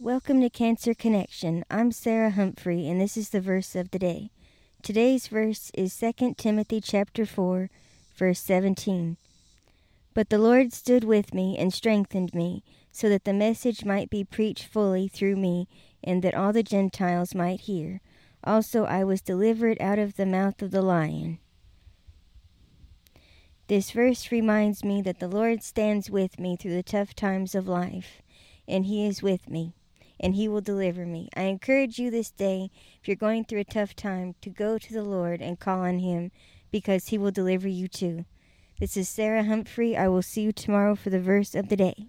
Welcome to Cancer Connection. I'm Sarah Humphrey and this is the verse of the day. Today's verse is 2 Timothy chapter 4, verse 17. But the Lord stood with me and strengthened me, so that the message might be preached fully through me, and that all the Gentiles might hear. Also I was delivered out of the mouth of the lion. This verse reminds me that the Lord stands with me through the tough times of life, and He is with me, and He will deliver me. I encourage you this day, if you're going through a tough time, to go to the Lord and call on Him, because He will deliver you too. This is Sarah Humphrey. I will see you tomorrow for the verse of the day.